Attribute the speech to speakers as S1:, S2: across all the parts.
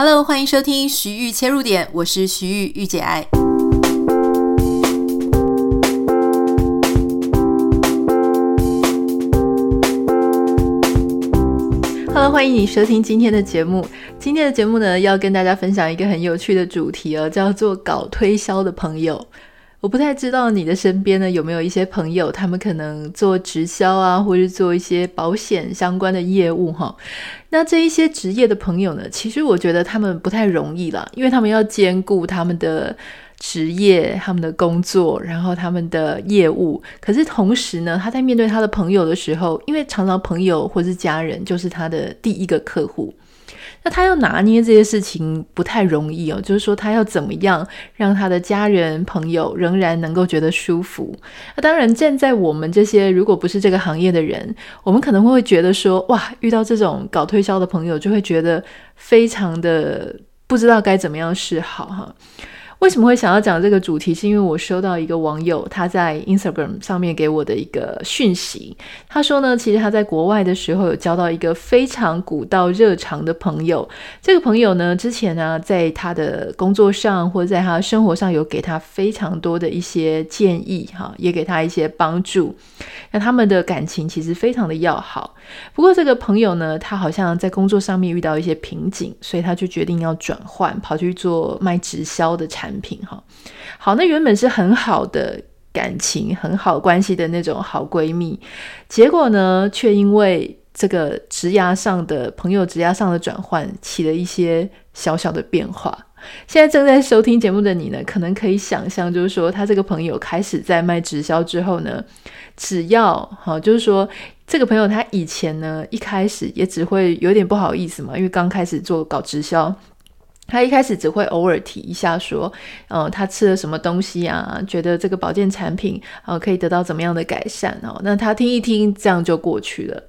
S1: Hello，欢迎收听徐玉切入点，我是徐玉玉姐爱。Hello，欢迎你收听今天的节目。今天的节目呢，要跟大家分享一个很有趣的主题哦，叫做搞推销的朋友。我不太知道你的身边呢，有没有一些朋友，他们可能做直销啊，或是做一些保险相关的业务哈。那这一些职业的朋友呢，其实我觉得他们不太容易啦，因为他们要兼顾他们的职业、他们的工作，然后他们的业务。可是同时呢，他在面对他的朋友的时候，因为常常朋友或是家人就是他的第一个客户。那他要拿捏这些事情不太容易哦，就是说他要怎么样让他的家人朋友仍然能够觉得舒服。那当然，站在我们这些如果不是这个行业的人，我们可能会觉得说，哇，遇到这种搞推销的朋友，就会觉得非常的不知道该怎么样是好哈。为什么会想要讲这个主题？是因为我收到一个网友他在 Instagram 上面给我的一个讯息。他说呢，其实他在国外的时候有交到一个非常古道热肠的朋友。这个朋友呢，之前呢，在他的工作上或者在他生活上有给他非常多的一些建议，哈，也给他一些帮助。那他们的感情其实非常的要好。不过这个朋友呢，他好像在工作上面遇到一些瓶颈，所以他就决定要转换，跑去做卖直销的产产品。哈，好，那原本是很好的感情、很好关系的那种好闺蜜，结果呢，却因为这个职涯上的朋友职涯上的转换，起了一些小小的变化。现在正在收听节目的你呢，可能可以想象，就是说他这个朋友开始在卖直销之后呢，只要哈，就是说这个朋友他以前呢，一开始也只会有点不好意思嘛，因为刚开始做搞直销，他一开始只会偶尔提一下说，嗯，他吃了什么东西啊，觉得这个保健产品啊可以得到怎么样的改善哦，那他听一听，这样就过去了。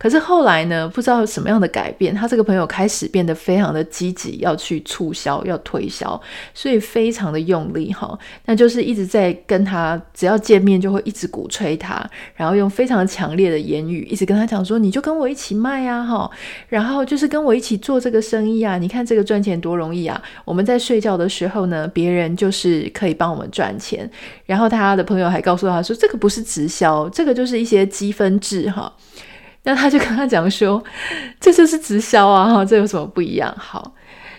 S1: 可是后来呢，不知道什么样的改变，他这个朋友开始变得非常的积极，要去促销，要推销，所以非常的用力哈。那就是一直在跟他，只要见面就会一直鼓吹他，然后用非常强烈的言语一直跟他讲说，你就跟我一起卖啊哈，然后就是跟我一起做这个生意啊，你看这个赚钱多容易啊。我们在睡觉的时候呢，别人就是可以帮我们赚钱。然后他的朋友还告诉他说，这个不是直销，这个就是一些积分制哈。那他就跟他讲说，这就是直销啊，哈，这有什么不一样？好，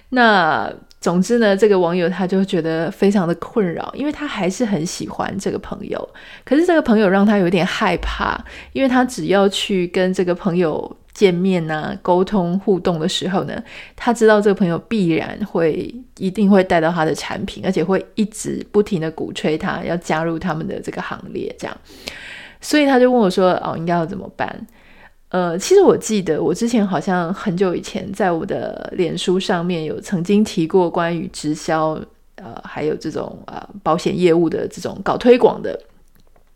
S1: 那总之呢，这个网友他就觉得非常的困扰，因为他还是很喜欢这个朋友，可是这个朋友让他有点害怕，因为他只要去跟这个朋友见面啊、沟通互动的时候呢，他知道这个朋友必然会一定会带到他的产品，而且会一直不停的鼓吹他要加入他们的这个行列，这样，所以他就问我说：“哦，应该要怎么办？”呃，其实我记得我之前好像很久以前在我的脸书上面有曾经提过关于直销，呃，还有这种呃保险业务的这种搞推广的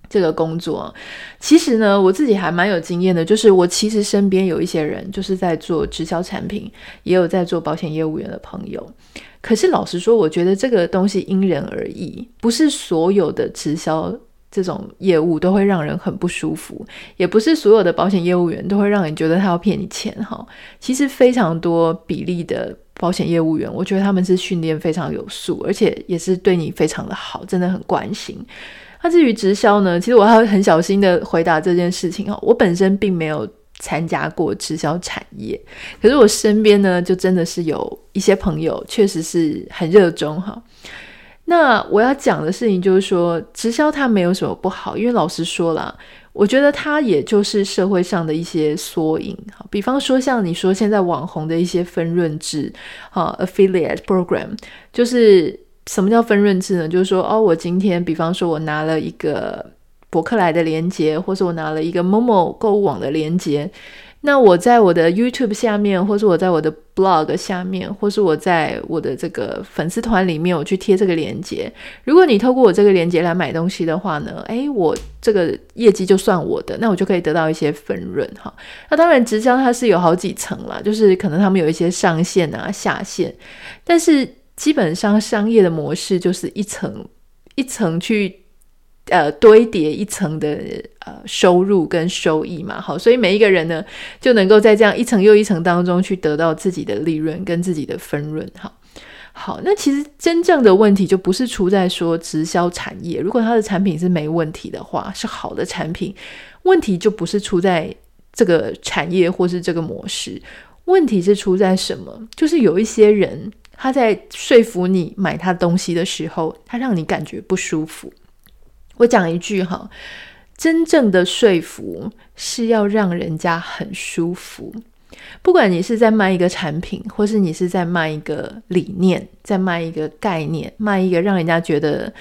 S1: 这个工作。其实呢，我自己还蛮有经验的，就是我其实身边有一些人就是在做直销产品，也有在做保险业务员的朋友。可是老实说，我觉得这个东西因人而异，不是所有的直销。这种业务都会让人很不舒服，也不是所有的保险业务员都会让人觉得他要骗你钱哈。其实非常多比例的保险业务员，我觉得他们是训练非常有素，而且也是对你非常的好，真的很关心。那至于直销呢，其实我还很小心的回答这件事情哈。我本身并没有参加过直销产业，可是我身边呢，就真的是有一些朋友确实是很热衷哈。那我要讲的事情就是说，直销它没有什么不好，因为老实说啦，我觉得它也就是社会上的一些缩影。比方说像你说现在网红的一些分润制，哈，affiliate program，就是什么叫分润制呢？就是说，哦，我今天比方说我拿了一个博客来的链接，或者我拿了一个某某购物网的链接。那我在我的 YouTube 下面，或是我在我的 Blog 下面，或是我在我的这个粉丝团里面，我去贴这个链接。如果你透过我这个链接来买东西的话呢，诶，我这个业绩就算我的，那我就可以得到一些分润哈。那当然，直销它是有好几层啦，就是可能他们有一些上线啊、下线，但是基本上商业的模式就是一层一层去呃堆叠一层的呃收入跟收益嘛，好，所以每一个人呢就能够在这样一层又一层当中去得到自己的利润跟自己的分润，哈，好，那其实真正的问题就不是出在说直销产业，如果它的产品是没问题的话，是好的产品，问题就不是出在这个产业或是这个模式，问题是出在什么？就是有一些人。他在说服你买他东西的时候，他让你感觉不舒服。我讲一句哈，真正的说服是要让人家很舒服。不管你是在卖一个产品，或是你是在卖一个理念，在卖一个概念，卖一个让人家觉得。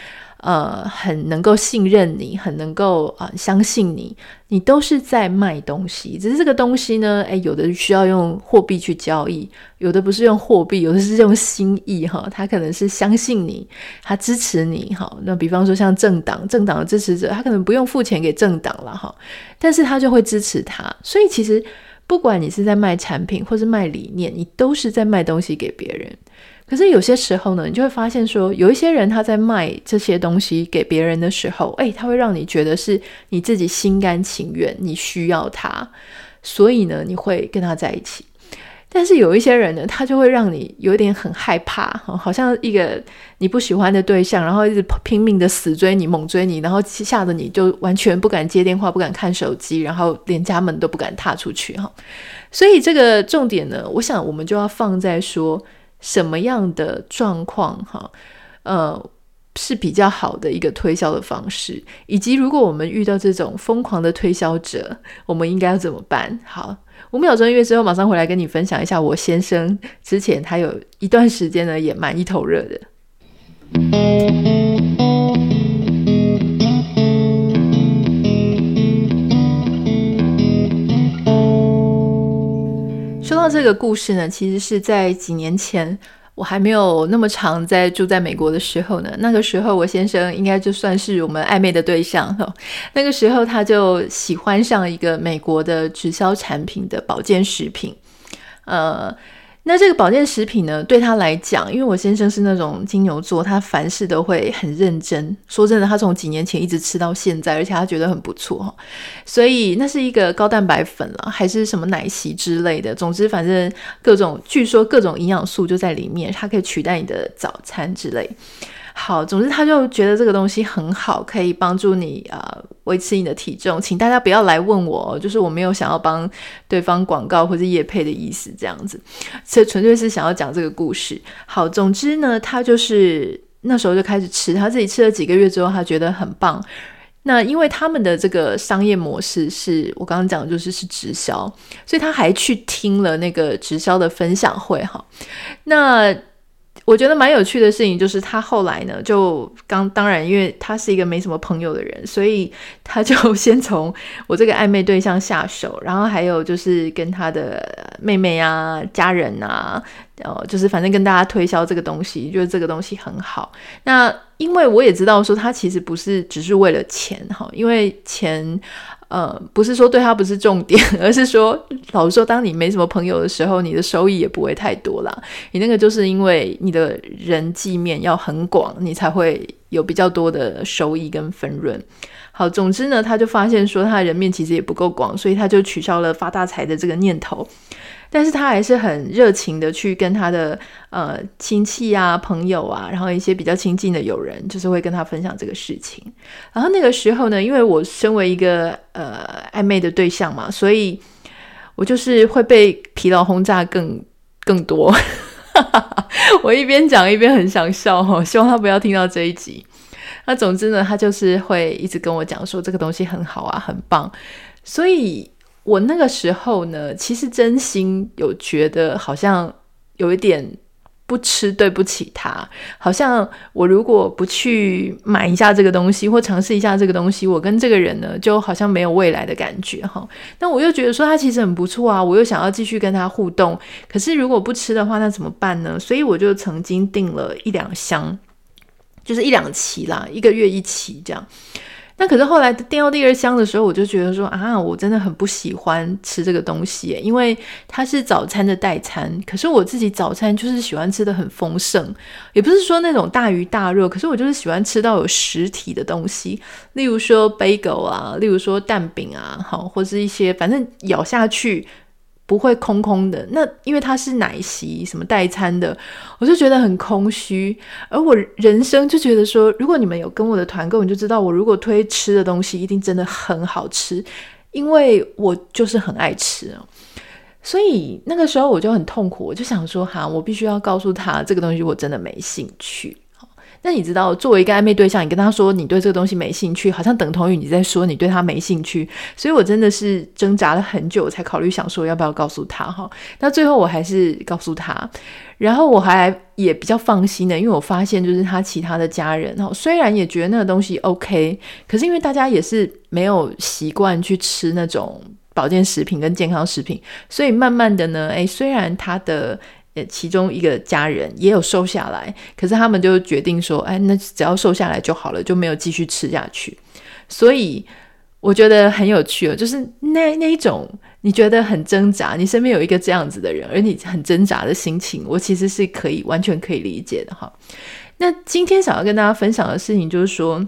S1: 呃，很能够信任你，很能够啊、相信你，你都是在卖东西。只是这个东西呢，诶，有的需要用货币去交易，有的不是用货币，有的是用心意哈。他可能是相信你，他支持你哈。那比方说像政党，政党的支持者，他可能不用付钱给政党了哈，但是他就会支持他。所以其实不管你是在卖产品或是卖理念，你都是在卖东西给别人。可是有些时候呢，你就会发现说，有一些人他在卖这些东西给别人的时候，诶，他会让你觉得是你自己心甘情愿，你需要他，所以呢，你会跟他在一起。但是有一些人呢，他就会让你有点很害怕，好像一个你不喜欢的对象，然后一直拼命的死追你、猛追你，然后吓得你就完全不敢接电话、不敢看手机，然后连家门都不敢踏出去哈。所以这个重点呢，我想我们就要放在说。什么样的状况哈，呃，是比较好的一个推销的方式，以及如果我们遇到这种疯狂的推销者，我们应该要怎么办？好，五秒钟音乐之后，马上回来跟你分享一下我先生之前他有一段时间呢也蛮一头热的。说到这个故事呢，其实是在几年前，我还没有那么长在住在美国的时候呢。那个时候，我先生应该就算是我们暧昧的对象哈。那个时候，他就喜欢上一个美国的直销产品的保健食品，呃。那这个保健食品呢，对他来讲，因为我先生是那种金牛座，他凡事都会很认真。说真的，他从几年前一直吃到现在，而且他觉得很不错哈。所以那是一个高蛋白粉了，还是什么奶昔之类的。总之，反正各种，据说各种营养素就在里面，它可以取代你的早餐之类。好，总之他就觉得这个东西很好，可以帮助你啊、维持你的体重。请大家不要来问我，就是我没有想要帮对方广告或者业配的意思，这样子，这纯粹是想要讲这个故事。好，总之呢，他就是那时候就开始吃，他自己吃了几个月之后，他觉得很棒。那因为他们的这个商业模式是我刚刚讲的，就是是直销，所以他还去听了那个直销的分享会。哈，那。我觉得蛮有趣的事情就是，他后来呢，就刚当然，因为他是一个没什么朋友的人，所以他就先从我这个暧昧对象下手，然后还有就是跟他的妹妹啊、家人啊，呃，就是反正跟大家推销这个东西，觉得这个东西很好。那因为我也知道说他其实不是只是为了钱哈，因为钱。呃，不是说对他不是重点，而是说，老实说，当你没什么朋友的时候，你的收益也不会太多啦。你那个就是因为你的人际面要很广，你才会有比较多的收益跟分润。好，总之呢，他就发现说他的人面其实也不够广，所以他就取消了发大财的这个念头。但是他还是很热情的去跟他的呃亲戚啊、朋友啊，然后一些比较亲近的友人，就是会跟他分享这个事情。然后那个时候呢，因为我身为一个呃暧昧的对象嘛，所以我就是会被疲劳轰炸更更多。我一边讲一边很想笑哈，希望他不要听到这一集。那总之呢，他就是会一直跟我讲说这个东西很好啊，很棒，所以。我那个时候呢，其实真心有觉得好像有一点不吃对不起他，好像我如果不去买一下这个东西或尝试一下这个东西，我跟这个人呢就好像没有未来的感觉哈。那我又觉得说他其实很不错啊，我又想要继续跟他互动，可是如果不吃的话，那怎么办呢？所以我就曾经订了一两箱，就是一两期啦，一个月一期这样。那可是后来订到第二箱的时候，我就觉得说啊，我真的很不喜欢吃这个东西，因为它是早餐的代餐。可是我自己早餐就是喜欢吃的很丰盛，也不是说那种大鱼大肉，可是我就是喜欢吃到有实体的东西，例如说 bagel 啊，例如说蛋饼啊，好，或是一些反正咬下去。不会空空的，那因为它是奶昔什么代餐的，我就觉得很空虚。而我人生就觉得说，如果你们有跟我的团购，你就知道我如果推吃的东西，一定真的很好吃，因为我就是很爱吃。所以那个时候我就很痛苦，我就想说，哈，我必须要告诉他这个东西我真的没兴趣。那你知道，作为一个暧昧对象，你跟他说你对这个东西没兴趣，好像等同于你在说你对他没兴趣。所以我真的是挣扎了很久，才考虑想说要不要告诉他哈。那最后我还是告诉他，然后我还也比较放心的，因为我发现就是他其他的家人哈，虽然也觉得那个东西 OK，可是因为大家也是没有习惯去吃那种保健食品跟健康食品，所以慢慢的呢，诶，虽然他的。呃，其中一个家人也有瘦下来，可是他们就决定说，哎，那只要瘦下来就好了，就没有继续吃下去。所以我觉得很有趣哦，就是那那一种你觉得很挣扎，你身边有一个这样子的人，而你很挣扎的心情，我其实是可以完全可以理解的哈。那今天想要跟大家分享的事情就是说。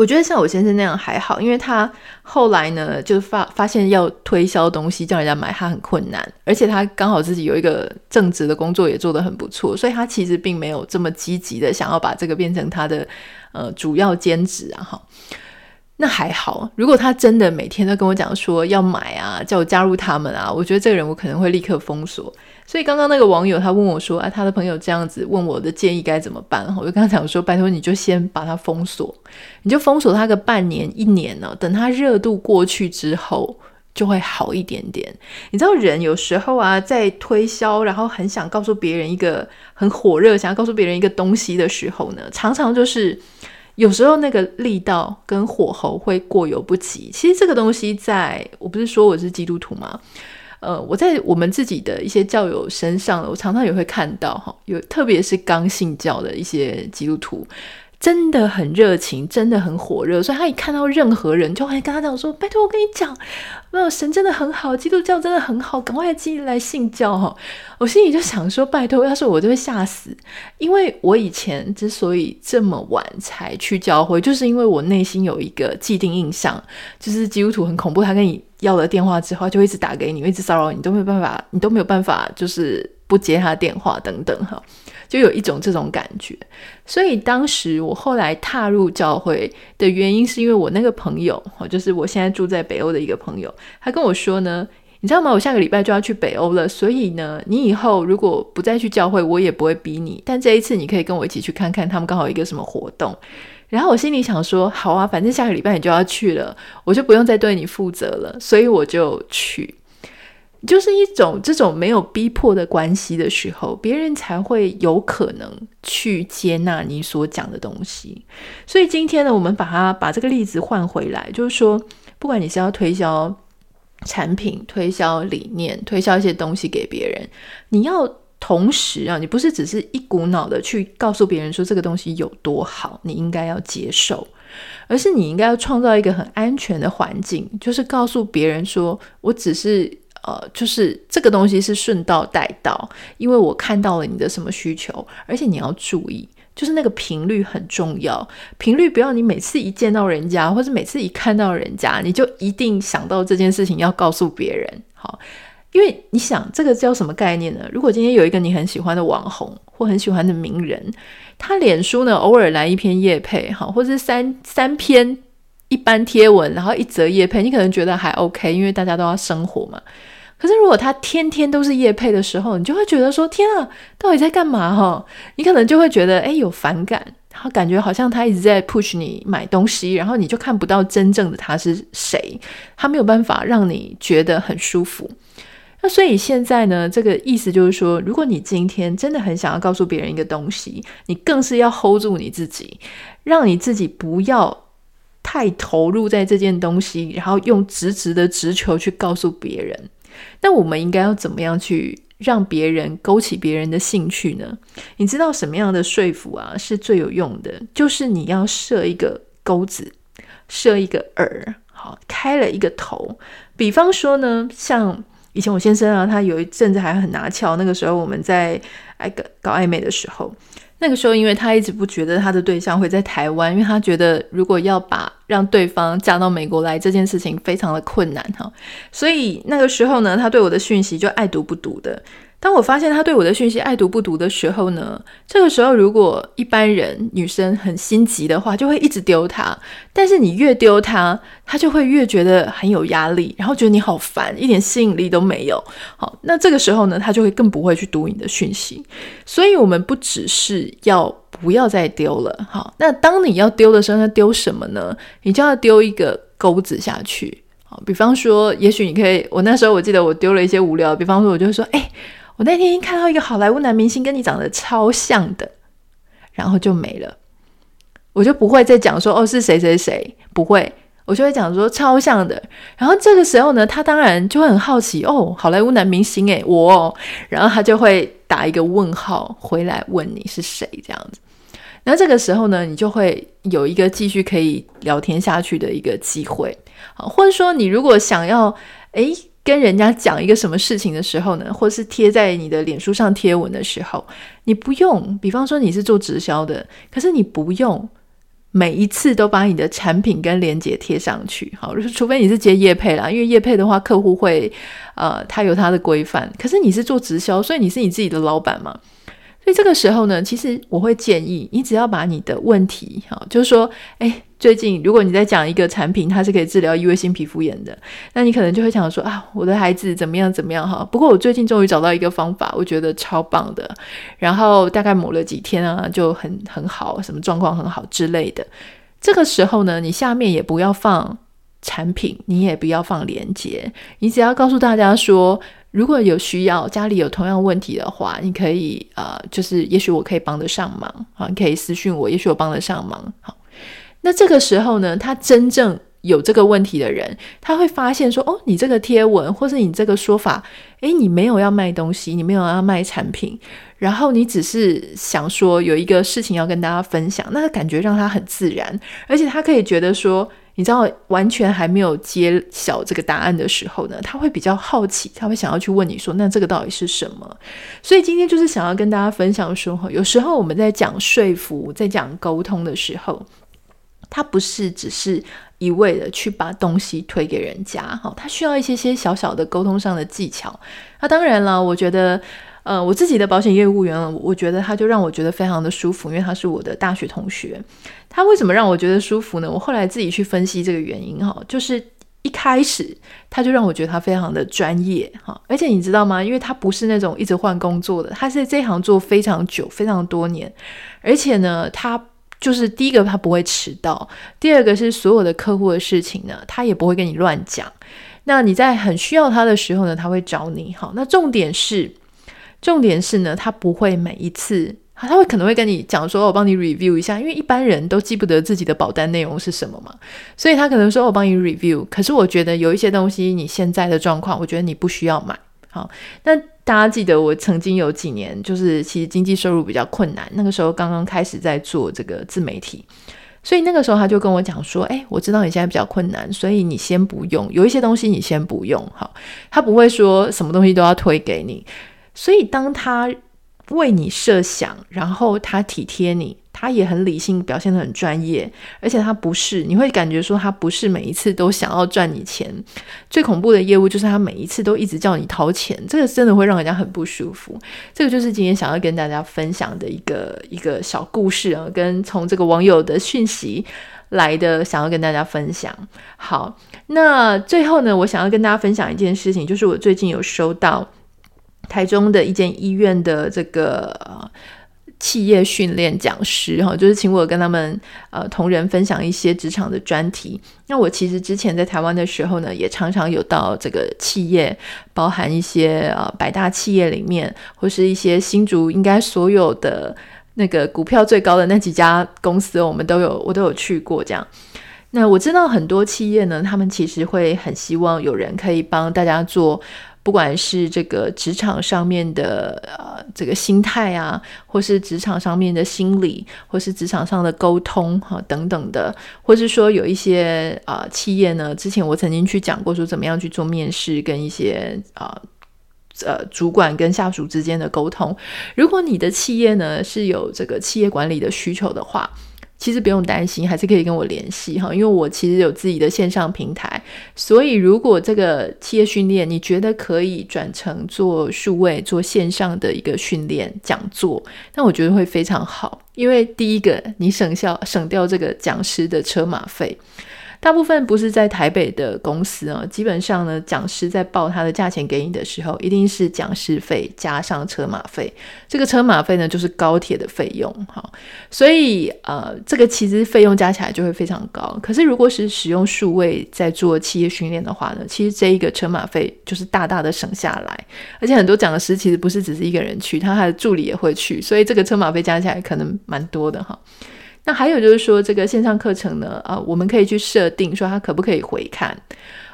S1: 我觉得像我先生那样还好，因为他后来呢，就发发现要推销东西叫人家买，他很困难，而且他刚好自己有一个正职的工作也做得很不错，所以他其实并没有这么积极的想要把这个变成他的呃主要兼职啊，哈。那还好，如果他真的每天都跟我讲说要买啊，叫我加入他们啊，我觉得这个人我可能会立刻封锁。所以刚刚那个网友他问我说，啊，他的朋友这样子问我的建议该怎么办？我就跟他讲说，拜托你就先把他封锁，你就封锁他个半年一年呢，等他热度过去之后就会好一点点。你知道人有时候啊，在推销，然后很想告诉别人一个很火热，想要告诉别人一个东西的时候呢，常常就是。有时候那个力道跟火候会过犹不及。其实这个东西在，在我不是说我是基督徒吗？呃，我在我们自己的一些教友身上，我常常也会看到哈，有特别是刚信教的一些基督徒。真的很热情，真的很火热，所以他一看到任何人，就会跟他讲说：“拜托，我跟你讲，没有神真的很好，基督教真的很好，赶快进来信教哈！”我心里就想说：“拜托，要是我就会吓死，因为我以前之所以这么晚才去教会，就是因为我内心有一个既定印象，就是基督徒很恐怖，他跟你要了电话之后，就一直打给你，一直骚扰你，都没有办法，你都没有办法，就是不接他电话等等哈。”就有一种这种感觉，所以当时我后来踏入教会的原因，是因为我那个朋友，就是我现在住在北欧的一个朋友，他跟我说呢，你知道吗？我下个礼拜就要去北欧了，所以呢，你以后如果不再去教会，我也不会逼你，但这一次你可以跟我一起去看看他们刚好一个什么活动。然后我心里想说，好啊，反正下个礼拜你就要去了，我就不用再对你负责了，所以我就去。就是一种这种没有逼迫的关系的时候，别人才会有可能去接纳你所讲的东西。所以今天呢，我们把它把这个例子换回来，就是说，不管你是要推销产品、推销理念、推销一些东西给别人，你要同时啊，你不是只是一股脑的去告诉别人说这个东西有多好，你应该要接受，而是你应该要创造一个很安全的环境，就是告诉别人说我只是。呃，就是这个东西是顺道带到，因为我看到了你的什么需求，而且你要注意，就是那个频率很重要，频率不要你每次一见到人家，或者每次一看到人家，你就一定想到这件事情要告诉别人，好，因为你想这个叫什么概念呢？如果今天有一个你很喜欢的网红或很喜欢的名人，他脸书呢偶尔来一篇夜配，哈，或是三三篇一般贴文，然后一则夜配，你可能觉得还 OK，因为大家都要生活嘛。可是，如果他天天都是夜配的时候，你就会觉得说：“天啊，到底在干嘛？”哈，你可能就会觉得，诶，有反感，然后感觉好像他一直在 push 你买东西，然后你就看不到真正的他是谁，他没有办法让你觉得很舒服。那所以现在呢，这个意思就是说，如果你今天真的很想要告诉别人一个东西，你更是要 hold 住你自己，让你自己不要太投入在这件东西，然后用直直的直球去告诉别人。那我们应该要怎么样去让别人勾起别人的兴趣呢？你知道什么样的说服啊是最有用的？就是你要设一个钩子，设一个饵，好，开了一个头。比方说呢，像以前我先生啊，他有一阵子还很拿翘，那个时候我们在爱搞搞暧昧的时候。那个时候，因为他一直不觉得他的对象会在台湾，因为他觉得如果要把让对方嫁到美国来这件事情非常的困难哈，所以那个时候呢，他对我的讯息就爱读不读的。当我发现他对我的讯息爱读不读的时候呢，这个时候如果一般人女生很心急的话，就会一直丢他。但是你越丢他，他就会越觉得很有压力，然后觉得你好烦，一点吸引力都没有。好，那这个时候呢，他就会更不会去读你的讯息。所以，我们不只是要不要再丢了。好，那当你要丢的时候，那丢什么呢？你就要丢一个钩子下去。好，比方说，也许你可以，我那时候我记得我丢了一些无聊，比方说，我就说，哎。我那天看到一个好莱坞男明星跟你长得超像的，然后就没了，我就不会再讲说哦是谁谁谁，不会，我就会讲说超像的。然后这个时候呢，他当然就会很好奇哦，好莱坞男明星诶，我哦，然后他就会打一个问号回来问你是谁这样子。然后这个时候呢，你就会有一个继续可以聊天下去的一个机会，好，或者说你如果想要诶。跟人家讲一个什么事情的时候呢，或是贴在你的脸书上贴文的时候，你不用，比方说你是做直销的，可是你不用每一次都把你的产品跟链接贴上去，好，除非你是接业配啦，因为业配的话，客户会呃，他有他的规范，可是你是做直销，所以你是你自己的老板嘛。以这个时候呢，其实我会建议你，只要把你的问题，哈，就是说，哎，最近如果你在讲一个产品，它是可以治疗异位性皮肤炎的，那你可能就会想说啊，我的孩子怎么样怎么样哈。不过我最近终于找到一个方法，我觉得超棒的，然后大概抹了几天啊，就很很好，什么状况很好之类的。这个时候呢，你下面也不要放产品，你也不要放链接，你只要告诉大家说。如果有需要，家里有同样问题的话，你可以呃，就是也许我可以帮得上忙啊，你可以私讯我，也许我帮得上忙。好，那这个时候呢，他真正有这个问题的人，他会发现说，哦，你这个贴文或是你这个说法，诶，你没有要卖东西，你没有要卖产品，然后你只是想说有一个事情要跟大家分享，那个感觉让他很自然，而且他可以觉得说。你知道完全还没有揭晓这个答案的时候呢，他会比较好奇，他会想要去问你说：“那这个到底是什么？”所以今天就是想要跟大家分享说，有时候我们在讲说服、在讲沟通的时候，他不是只是一味的去把东西推给人家，哈，他需要一些些小小的沟通上的技巧。那当然了，我觉得。呃，我自己的保险业务员，我觉得他就让我觉得非常的舒服，因为他是我的大学同学。他为什么让我觉得舒服呢？我后来自己去分析这个原因哈，就是一开始他就让我觉得他非常的专业哈，而且你知道吗？因为他不是那种一直换工作的，他是这行做非常久、非常多年，而且呢，他就是第一个他不会迟到，第二个是所有的客户的事情呢，他也不会跟你乱讲。那你在很需要他的时候呢，他会找你。好，那重点是。重点是呢，他不会每一次，他会可能会跟你讲说，我帮你 review 一下，因为一般人都记不得自己的保单内容是什么嘛，所以他可能说我帮你 review。可是我觉得有一些东西，你现在的状况，我觉得你不需要买。好，那大家记得我曾经有几年，就是其实经济收入比较困难，那个时候刚刚开始在做这个自媒体，所以那个时候他就跟我讲说，哎，我知道你现在比较困难，所以你先不用，有一些东西你先不用。好，他不会说什么东西都要推给你。所以，当他为你设想，然后他体贴你，他也很理性，表现得很专业，而且他不是，你会感觉说他不是每一次都想要赚你钱。最恐怖的业务就是他每一次都一直叫你掏钱，这个真的会让人家很不舒服。这个就是今天想要跟大家分享的一个一个小故事啊，跟从这个网友的讯息来的，想要跟大家分享。好，那最后呢，我想要跟大家分享一件事情，就是我最近有收到。台中的一间医院的这个企业训练讲师哈，就是请我跟他们呃同仁分享一些职场的专题。那我其实之前在台湾的时候呢，也常常有到这个企业，包含一些呃百大企业里面，或是一些新竹应该所有的那个股票最高的那几家公司，我们都有我都有去过这样。那我知道很多企业呢，他们其实会很希望有人可以帮大家做。不管是这个职场上面的呃这个心态啊，或是职场上面的心理，或是职场上的沟通哈、等等的，或是说有一些啊、呃、企业呢，之前我曾经去讲过说怎么样去做面试跟一些啊呃，呃主管跟下属之间的沟通，如果你的企业呢是有这个企业管理的需求的话。其实不用担心，还是可以跟我联系哈，因为我其实有自己的线上平台，所以如果这个企业训练你觉得可以转成做数位、做线上的一个训练讲座，那我觉得会非常好，因为第一个你省下省掉这个讲师的车马费。大部分不是在台北的公司啊，基本上呢，讲师在报他的价钱给你的时候，一定是讲师费加上车马费。这个车马费呢，就是高铁的费用，哈。所以呃，这个其实费用加起来就会非常高。可是如果是使用数位在做企业训练的话呢，其实这一个车马费就是大大的省下来。而且很多讲师其实不是只是一个人去，他的助理也会去，所以这个车马费加起来可能蛮多的哈。那还有就是说，这个线上课程呢，啊，我们可以去设定说它可不可以回看，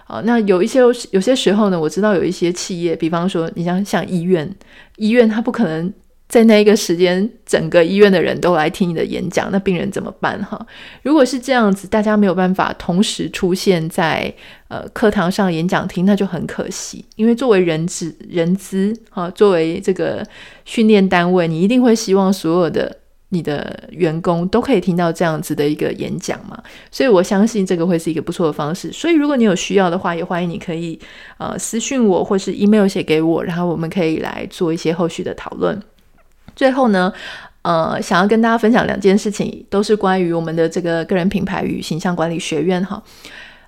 S1: 啊，那有一些有些时候呢，我知道有一些企业，比方说你像像医院，医院它不可能在那一个时间整个医院的人都来听你的演讲，那病人怎么办哈？如果是这样子，大家没有办法同时出现在呃课堂上演讲厅，那就很可惜，因为作为人资人资啊，作为这个训练单位，你一定会希望所有的。你的员工都可以听到这样子的一个演讲嘛，所以我相信这个会是一个不错的方式。所以如果你有需要的话，也欢迎你可以呃私讯我，或是 email 写给我，然后我们可以来做一些后续的讨论。最后呢，呃，想要跟大家分享两件事情，都是关于我们的这个个人品牌与形象管理学院哈。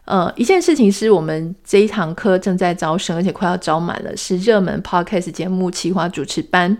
S1: 呃，一件事情是我们这一堂课正在招生，而且快要招满了，是热门 Podcast 节目企划主持班。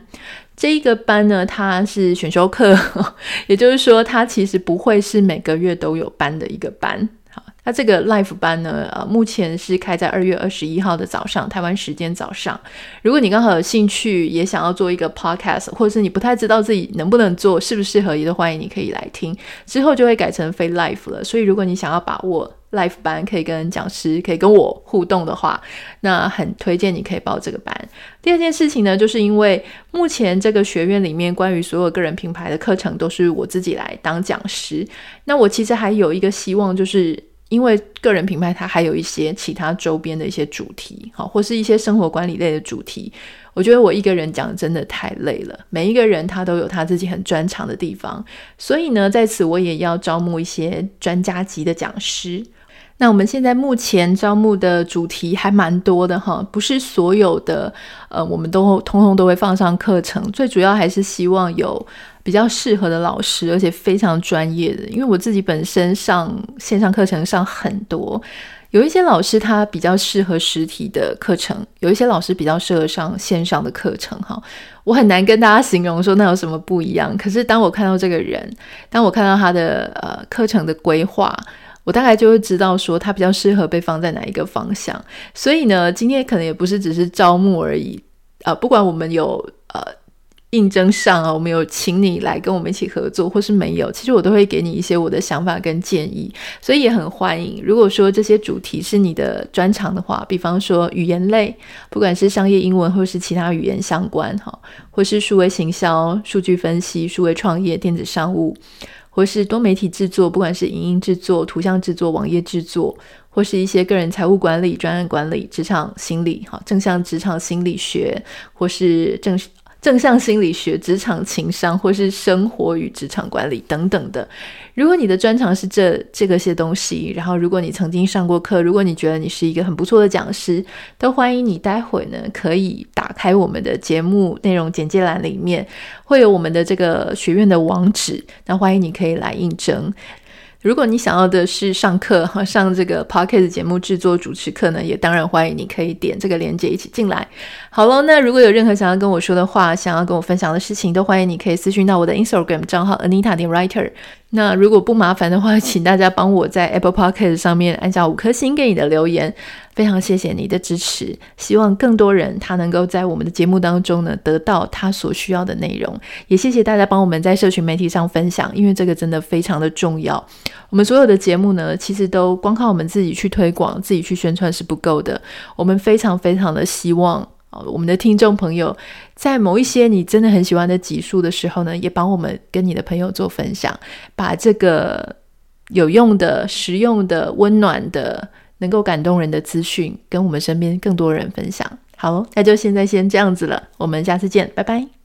S1: 这一个班呢，它是选修课，也就是说，它其实不会是每个月都有班的一个班。好，那这个 Life 班呢，呃，目前是开在二月二十一号的早上，台湾时间早上。如果你刚好有兴趣，也想要做一个 Podcast，或者是你不太知道自己能不能做，适不适合，也都欢迎你可以来听。之后就会改成非 Life 了，所以如果你想要把握。Life 班可以跟讲师可以跟我互动的话，那很推荐你可以报这个班。第二件事情呢，就是因为目前这个学院里面关于所有个人品牌的课程都是我自己来当讲师。那我其实还有一个希望，就是因为个人品牌它还有一些其他周边的一些主题，好，或是一些生活管理类的主题。我觉得我一个人讲真的太累了，每一个人他都有他自己很专长的地方，所以呢，在此我也要招募一些专家级的讲师。那我们现在目前招募的主题还蛮多的哈，不是所有的呃，我们都通通都会放上课程。最主要还是希望有比较适合的老师，而且非常专业的。因为我自己本身上线上课程上很多，有一些老师他比较适合实体的课程，有一些老师比较适合上线上的课程哈。我很难跟大家形容说那有什么不一样。可是当我看到这个人，当我看到他的呃课程的规划。我大概就会知道说它比较适合被放在哪一个方向，所以呢，今天可能也不是只是招募而已，呃，不管我们有呃应征上啊，我们有请你来跟我们一起合作，或是没有，其实我都会给你一些我的想法跟建议，所以也很欢迎。如果说这些主题是你的专长的话，比方说语言类，不管是商业英文或是其他语言相关哈，或是数位行销、数据分析、数位创业、电子商务。或是多媒体制作，不管是影音制作、图像制作、网页制作，或是一些个人财务管理、专案管理、职场心理，哈，正向职场心理学，或是正。正向心理学、职场情商，或是生活与职场管理等等的。如果你的专长是这这个些东西，然后如果你曾经上过课，如果你觉得你是一个很不错的讲师，都欢迎你待会呢可以打开我们的节目内容简介栏里面，会有我们的这个学院的网址，那欢迎你可以来应征。如果你想要的是上课哈，上这个 Podcast 节目制作主持课呢，也当然欢迎你可以点这个链接一起进来。好了，那如果有任何想要跟我说的话，想要跟我分享的事情，都欢迎你可以私讯到我的 Instagram 账号 Anita 点 Writer。那如果不麻烦的话，请大家帮我在 Apple Podcast 上面按下五颗星给你的留言，非常谢谢你的支持。希望更多人他能够在我们的节目当中呢得到他所需要的内容。也谢谢大家帮我们在社群媒体上分享，因为这个真的非常的重要。我们所有的节目呢，其实都光靠我们自己去推广、自己去宣传是不够的。我们非常非常的希望。哦我们的听众朋友，在某一些你真的很喜欢的集数的时候呢，也帮我们跟你的朋友做分享，把这个有用的、实用的、温暖的、能够感动人的资讯，跟我们身边更多人分享。好，那就现在先这样子了，我们下次见，拜拜。